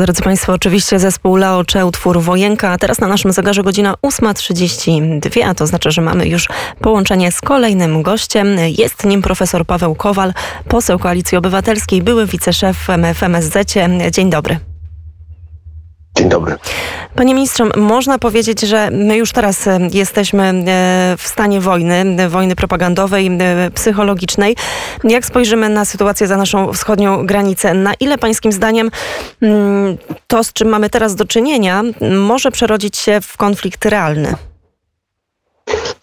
Drodzy Państwo, oczywiście zespół Lao Che, utwór Wojenka, a teraz na naszym zegarze godzina 8.32, a to znaczy, że mamy już połączenie z kolejnym gościem. Jest nim profesor Paweł Kowal, poseł Koalicji Obywatelskiej, były wiceszef w. Dzień dobry. Dzień dobry. Panie ministrze, można powiedzieć, że my już teraz e, jesteśmy e, w stanie wojny, wojny propagandowej, e, psychologicznej. Jak spojrzymy na sytuację za naszą wschodnią granicę, na ile pańskim zdaniem mm, to, z czym mamy teraz do czynienia, może przerodzić się w konflikt realny?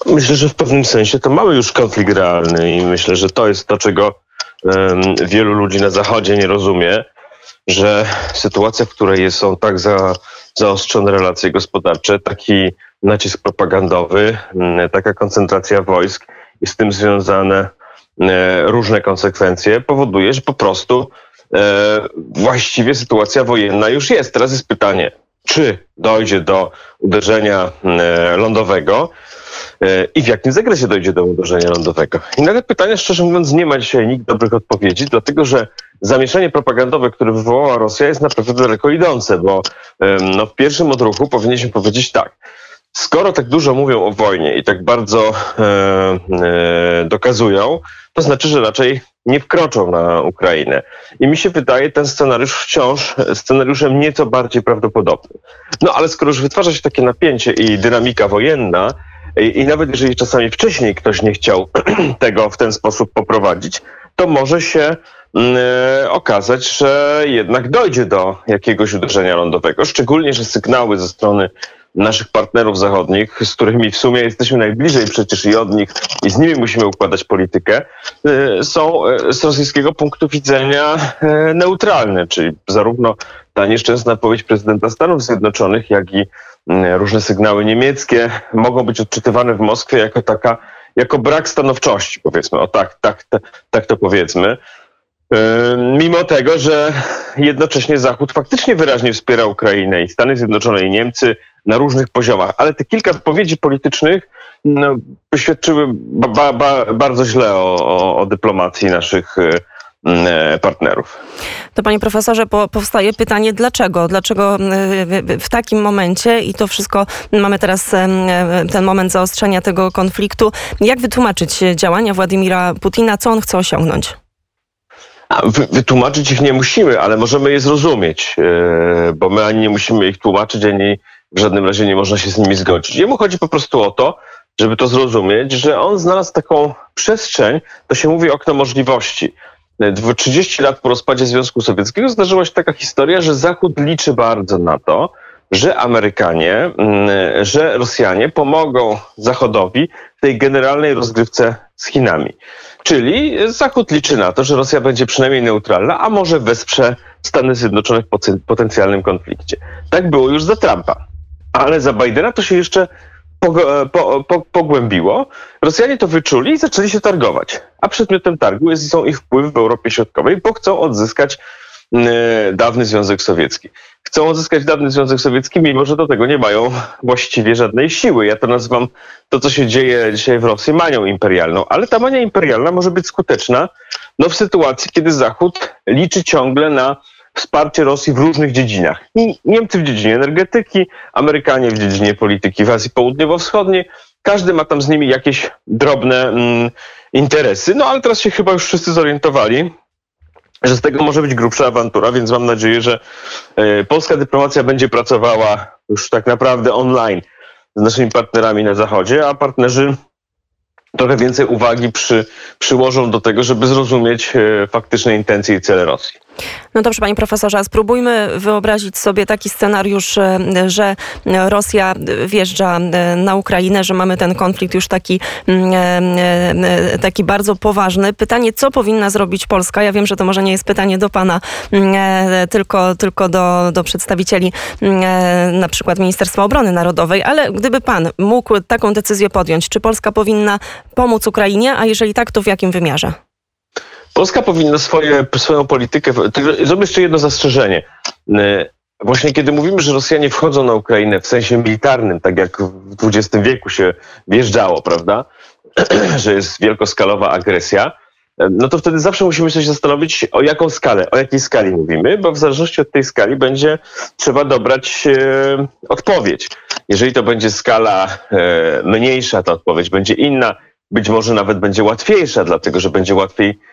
Myślę, że w pewnym sensie to mamy już konflikt realny i myślę, że to jest to, czego wielu ludzi na Zachodzie nie rozumie że sytuacja, w której są tak za, zaostrzone relacje gospodarcze, taki nacisk propagandowy, mm, taka koncentracja wojsk i z tym związane e, różne konsekwencje powoduje, że po prostu e, właściwie sytuacja wojenna już jest. Teraz jest pytanie, czy dojdzie do uderzenia e, lądowego, E, i w jakim zakresie dojdzie do uderzenia lądowego. I na te pytania, szczerze mówiąc, nie ma dzisiaj nikt dobrych odpowiedzi, dlatego że zamieszanie propagandowe, które wywołała Rosja, jest naprawdę daleko idące, bo no, w pierwszym odruchu powinniśmy powiedzieć tak. Skoro tak dużo mówią o wojnie i tak bardzo e, e, dokazują, to znaczy, że raczej nie wkroczą na Ukrainę. I mi się wydaje ten scenariusz wciąż scenariuszem nieco bardziej prawdopodobnym. No ale skoro już wytwarza się takie napięcie i dynamika wojenna, i, I, nawet jeżeli czasami wcześniej ktoś nie chciał tego w ten sposób poprowadzić, to może się okazać, że jednak dojdzie do jakiegoś uderzenia lądowego. Szczególnie, że sygnały ze strony naszych partnerów zachodnich, z którymi w sumie jesteśmy najbliżej przecież i od nich, i z nimi musimy układać politykę, e, są e, z rosyjskiego punktu widzenia neutralne, czyli zarówno ta nieszczęsna powieść prezydenta Stanów Zjednoczonych, jak i Mm, różne sygnały niemieckie mogą być odczytywane w Moskwie jako taka, jako brak stanowczości, powiedzmy, o tak, tak, tak, tak to powiedzmy. Mimo tego, że jednocześnie Zachód faktycznie wyraźnie wspiera Ukrainę i Stany Zjednoczone i Niemcy na różnych poziomach, ale te kilka wypowiedzi politycznych no, poświadczyły ba, ba, bardzo źle o, o, o dyplomacji naszych Mm, e, partnerów. To panie profesorze, po, powstaje pytanie, dlaczego? Dlaczego w takim momencie i to wszystko, mamy teraz e, ten moment zaostrzenia tego konfliktu, jak wytłumaczyć działania Władimira Putina, co on chce osiągnąć? Wytłumaczyć ich nie musimy, ale możemy je zrozumieć, e, bo my ani nie musimy ich tłumaczyć, ani w żadnym razie nie można się z nimi zgodzić. Jemu chodzi po prostu o to, żeby to zrozumieć, że on znalazł taką przestrzeń, to się mówi okno możliwości. 30 lat po rozpadzie Związku Sowieckiego zdarzyła się taka historia, że Zachód liczy bardzo na to, że Amerykanie, mm, że Rosjanie pomogą Zachodowi w tej generalnej rozgrywce z Chinami. Czyli Zachód liczy na to, że Rosja będzie przynajmniej neutralna, a może wesprze Stany Zjednoczone w potencjalnym konflikcie. Tak było już za Trumpa. Ale za Bidena to się jeszcze po, po, pogłębiło, Rosjanie to wyczuli i zaczęli się targować. A przedmiotem targu jest, są ich wpływy w Europie Środkowej, bo chcą odzyskać dawny Związek Sowiecki. Chcą odzyskać dawny Związek Sowiecki, mimo że do tego nie mają właściwie żadnej siły. Ja to nazywam to, co się dzieje dzisiaj w Rosji, manią imperialną. Ale ta mania imperialna może być skuteczna no, w sytuacji, kiedy Zachód liczy ciągle na wsparcie Rosji w różnych dziedzinach. Niemcy w dziedzinie energetyki, Amerykanie w dziedzinie polityki w Azji Południowo-Wschodniej. Każdy ma tam z nimi jakieś drobne mm, interesy, no ale teraz się chyba już wszyscy zorientowali, że z tego może być grubsza awantura, więc mam nadzieję, że y, polska dyplomacja będzie pracowała już tak naprawdę online z naszymi partnerami na Zachodzie, a partnerzy trochę więcej uwagi przy, przyłożą do tego, żeby zrozumieć y, faktyczne intencje i cele Rosji. No dobrze, panie profesorze, spróbujmy wyobrazić sobie taki scenariusz, e, że Rosja wjeżdża e, na Ukrainę, że mamy ten konflikt już taki, mm, e, taki bardzo poważny. Pytanie, co powinna zrobić Polska? Ja wiem, że to może nie jest pytanie do pana, mm, tylko, tylko do, do przedstawicieli mm, na przykład Ministerstwa Obrony Narodowej, ale gdyby pan mógł taką decyzję podjąć, czy Polska powinna pomóc Ukrainie, a jeżeli tak, to w jakim wymiarze? Polska powinna swoje, swoją politykę. Zrobię jeszcze jedno zastrzeżenie. E, właśnie kiedy mówimy, że Rosjanie wchodzą na Ukrainę w sensie militarnym, tak jak w XX wieku się wjeżdżało, prawda, że jest wielkoskalowa agresja, no to wtedy zawsze musimy się zastanowić, o jaką skalę, o jakiej skali mówimy, bo w zależności od tej skali będzie trzeba dobrać e, odpowiedź. Jeżeli to będzie skala e, mniejsza, to odpowiedź będzie inna, być może nawet będzie łatwiejsza, dlatego że będzie łatwiej e,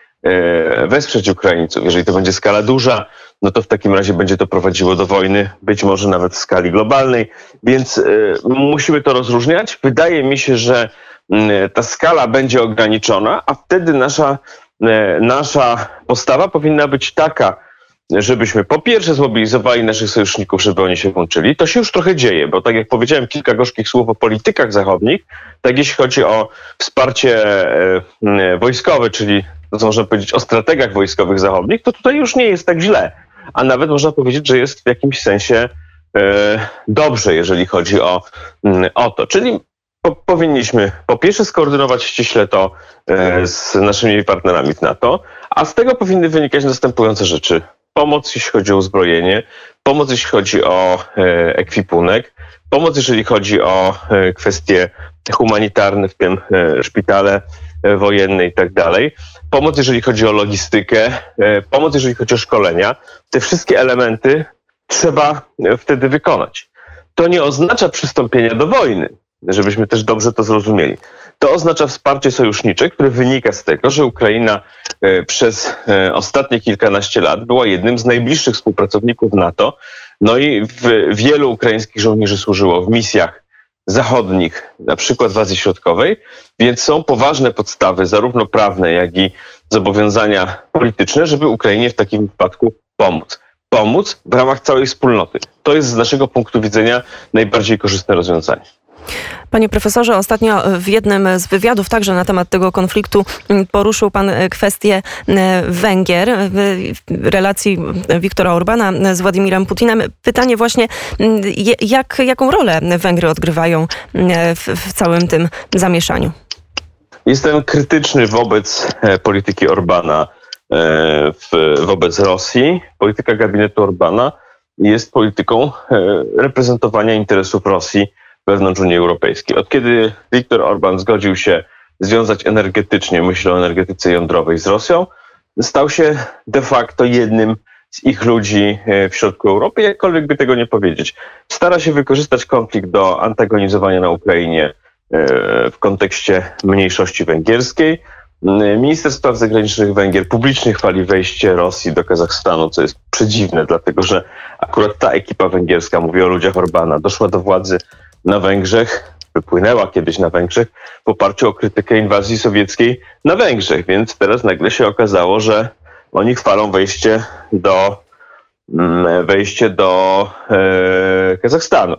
wesprzeć Ukraińców. Jeżeli to będzie skala duża, no to w takim razie będzie to prowadziło do wojny, być może nawet w skali globalnej, więc e, musimy to rozróżniać. Wydaje mi się, że mm, ta skala będzie ograniczona, a wtedy nasza, e, nasza postawa powinna być taka, żebyśmy po pierwsze zmobilizowali naszych sojuszników, żeby oni się włączyli. To się już trochę dzieje, bo tak jak powiedziałem kilka gorzkich słów o politykach zachodnich, tak jeśli chodzi o wsparcie e, wojskowe, czyli co można powiedzieć o strategach wojskowych zachodnich, to tutaj już nie jest tak źle. A nawet można powiedzieć, że jest w jakimś sensie e, dobrze, jeżeli chodzi o, o to. Czyli po, powinniśmy po pierwsze skoordynować ściśle to e, z naszymi partnerami w NATO, a z tego powinny wynikać następujące rzeczy pomoc jeśli chodzi o uzbrojenie, pomoc jeśli chodzi o e, ekwipunek, pomoc jeżeli chodzi o kwestie humanitarne, w tym szpitale wojenne i tak dalej, pomoc jeżeli chodzi o logistykę, pomoc jeżeli chodzi o szkolenia. Te wszystkie elementy trzeba wtedy wykonać. To nie oznacza przystąpienia do wojny żebyśmy też dobrze to zrozumieli. To oznacza wsparcie sojusznicze, które wynika z tego, że Ukraina e, przez e, ostatnie kilkanaście lat była jednym z najbliższych współpracowników NATO. No i wielu ukraińskich żołnierzy służyło w misjach zachodnich, na przykład w Azji Środkowej, więc są poważne podstawy, zarówno prawne, jak i zobowiązania polityczne, żeby Ukrainie w takim wypadku pomóc. Pomóc w ramach całej wspólnoty. To jest z naszego punktu widzenia najbardziej korzystne rozwiązanie. Panie profesorze, ostatnio w jednym z wywiadów także na temat tego konfliktu poruszył pan kwestię e, Węgier, relacji Wiktora Orbana z Władimirem Putinem. Pytanie właśnie, jak, jaką rolę Węgry odgrywają w, w całym tym zamieszaniu? Jestem krytyczny wobec e, polityki Orbana e, wobec Rosji. Polityka gabinetu Orbana jest polityką reprezentowania interesów Rosji wewnątrz Unii Europejskiej. Od kiedy Viktor Orban zgodził się związać energetycznie, myślę o energetyce jądrowej z Rosją, stał się de facto jednym z ich ludzi e, w środku Europy, jakkolwiek by tego nie powiedzieć. Stara się wykorzystać konflikt do antagonizowania na Ukrainie e, w kontekście mniejszości węgierskiej. Minister Spraw Zagranicznych Węgier publicznie chwali wejście Rosji do Kazachstanu, co jest przedziwne, dlatego że akurat ta ekipa węgierska, mówi o ludziach Orbana, doszła do władzy na Węgrzech, wypłynęła kiedyś na Węgrzech w oparciu o krytykę inwazji sowieckiej na Węgrzech, więc teraz nagle się okazało, że oni chwalą wejście do, mm, wejście do e, Kazachstanu.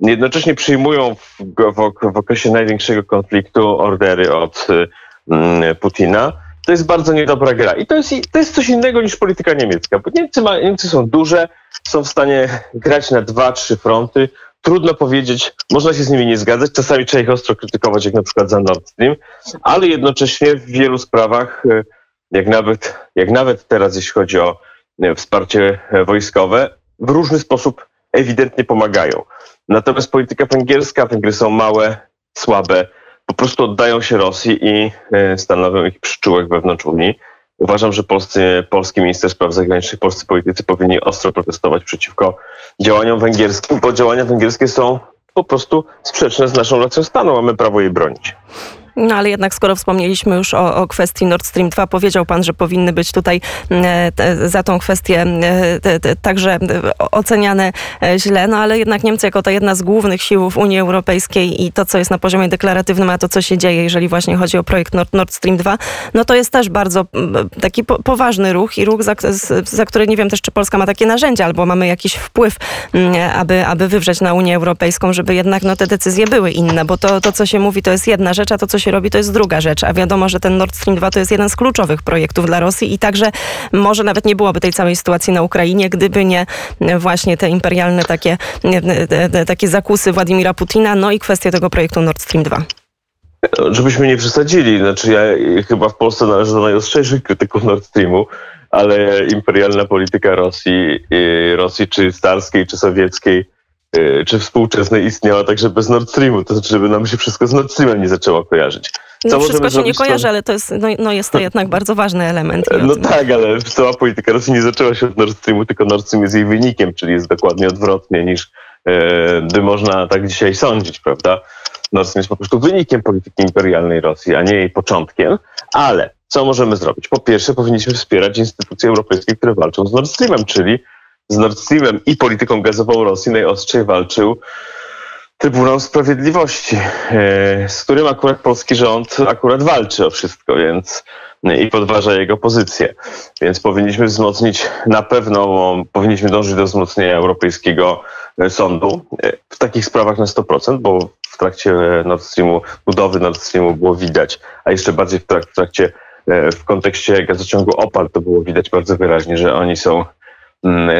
Jednocześnie przyjmują w, w, w okresie największego konfliktu ordery od e, Putina. To jest bardzo niedobra gra. I to jest, to jest coś innego niż polityka niemiecka, bo Niemcy, ma, Niemcy są duże, są w stanie grać na dwa, trzy fronty, trudno powiedzieć, można się z nimi nie zgadzać, czasami trzeba ich ostro krytykować, jak na przykład za Nord Stream, ale jednocześnie w wielu sprawach, e, jak nawet, jak nawet teraz, jeśli chodzi o e, wsparcie wojskowe, w różny sposób ewidentnie pomagają. Natomiast polityka węgierska, Węgry są małe, słabe, po prostu oddają się Rosji i stanowią ich przyczółek wewnątrz Unii. Uważam, że polscy, polski minister spraw zagranicznych, polscy politycy powinni ostro protestować przeciwko działaniom węgierskim, bo działania węgierskie są po prostu sprzeczne z naszą racją stanu, mamy prawo jej bronić. No ale jednak skoro wspomnieliśmy już o, o, kwestii Nord Stream 2, powiedział pan, że powinny być tutaj e, te, za tą kwestię e, te, te, także e, oceniane źle, no ale jednak Niemcy jako ta jedna z głównych sił w Unii Europejskiej i to, co jest na poziomie deklaratywnym, a to, co się dzieje, jeżeli właśnie chodzi o projekt Nord, Nord Stream 2, no to jest też bardzo taki po, poważny ruch i ruch, za, za który nie wiem też, czy Polska ma takie narzędzia, albo mamy jakiś wpływ, aby, aby wywrzeć na Unię Europejską, żeby jednak no, te decyzje były inne, bo to, to, co się mówi, to jest jedna rzecz, a to, co się robi, to jest druga rzecz. A wiadomo, że ten Nord Stream 2 to jest jeden z kluczowych projektów dla Rosji i także może nawet nie byłoby tej całej sytuacji na Ukrainie, gdyby nie właśnie te imperialne takie, takie zakusy Władimira Putina, no i kwestia tego projektu Nord Stream 2. Żebyśmy nie przesadzili, znaczy ja chyba w Polsce należę do najostrzejszych krytyków Nord Streamu, ale imperialna polityka Rosji, Rosji czy starskiej, czy sowieckiej, Y, czy współczesnej istniała także bez Nord Streamu, to znaczy, żeby nam się wszystko z Nord Streamem nie zaczęło kojarzyć. No, wszystko się nie kojarzy, ale to jest, no, no jest to jednak bardzo ważny element. No tak, ale cała polityka Rosji nie zaczęła się od Nord Streamu, tylko Nord Stream jest jej wynikiem, czyli jest dokładnie odwrotnie niż e, by można tak dzisiaj sądzić, prawda? Nord Stream jest po prostu wynikiem polityki imperialnej Rosji, a nie jej początkiem, ale co możemy zrobić? Po pierwsze, powinniśmy wspierać instytucje europejskie, które walczą z Nord Streamem, czyli z Nord Streamem i polityką gazową Rosji najostrzej walczył Trybunał Sprawiedliwości, e, z którym akurat polski rząd akurat walczy o wszystko, więc i podważa jego pozycję. Więc powinniśmy wzmocnić, na pewno powinniśmy dążyć do wzmocnienia Europejskiego Sądu e, w takich sprawach na 100%, bo w trakcie Nord Streamu, budowy Nord Streamu było widać, a jeszcze bardziej w, w trakcie, e, w kontekście gazociągu OPAL to było widać bardzo wyraźnie, że oni są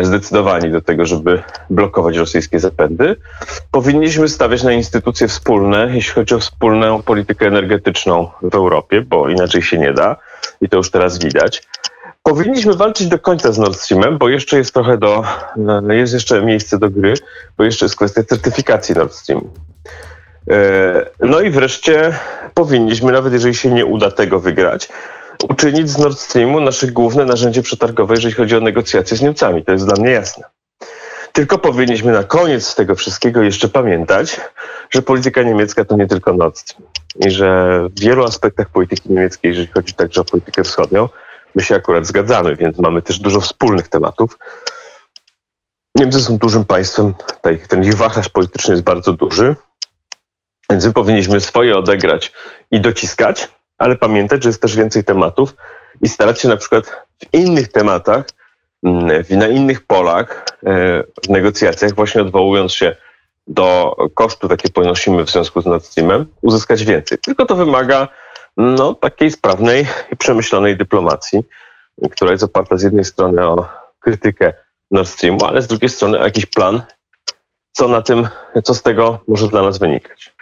zdecydowani do tego, żeby blokować rosyjskie zapędy. Powinniśmy stawiać na instytucje wspólne, jeśli chodzi o wspólną politykę energetyczną w Europie, bo inaczej się nie da i to już teraz widać. Powinniśmy walczyć do końca z Nord Streamem, bo jeszcze jest trochę do, e, jest jeszcze miejsce do gry, bo jeszcze jest kwestia certyfikacji Nord Streamu. E, no i wreszcie powinniśmy, nawet jeżeli się nie uda tego wygrać, uczynić z Nord Streamu nasze główne narzędzie przetargowe, jeżeli chodzi o negocjacje z Niemcami. To jest dla mnie jasne. Tylko powinniśmy na koniec tego wszystkiego jeszcze pamiętać, że polityka niemiecka to nie tylko Nord Stream. I że w wielu aspektach polityki niemieckiej, jeżeli chodzi także o politykę wschodnią, my się akurat zgadzamy, więc mamy też dużo wspólnych tematów. Niemcy są dużym państwem, ten ich wachlarz polityczny jest bardzo duży, więc my powinniśmy swoje odegrać i dociskać, ale pamiętać, że jest też więcej tematów i starać się na przykład w innych tematach, mm, na innych polach, e, w negocjacjach, właśnie odwołując się do kosztów, jakie ponosimy w związku z Nord Streamem, uzyskać więcej. Tylko to wymaga no, takiej sprawnej i przemyślonej dyplomacji, która jest oparta z jednej strony o krytykę Nord Streamu, ale z drugiej strony o jakiś plan, co na tym, co z tego może dla nas wynikać.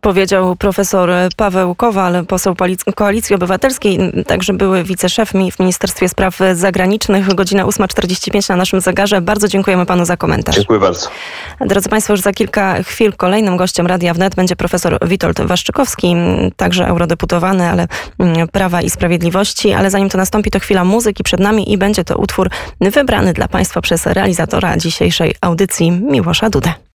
Powiedział profesor Paweł Kowal, poseł Koalicji Obywatelskiej, także były wiceszef w Ministerstwie Spraw Zagranicznych. Godzina 8.45 na naszym zegarze. Bardzo dziękujemy panu za komentarz. Dziękuję bardzo. Drodzy Państwo, już za kilka chwil kolejnym gościem Radia Wnet będzie profesor Witold Waszczykowski, także eurodeputowany, ale mm, Prawa i Sprawiedliwości. Ale zanim to nastąpi, to chwila muzyki przed nami i będzie to utwór wybrany dla Państwa przez realizatora dzisiejszej audycji Miłosza Dudę.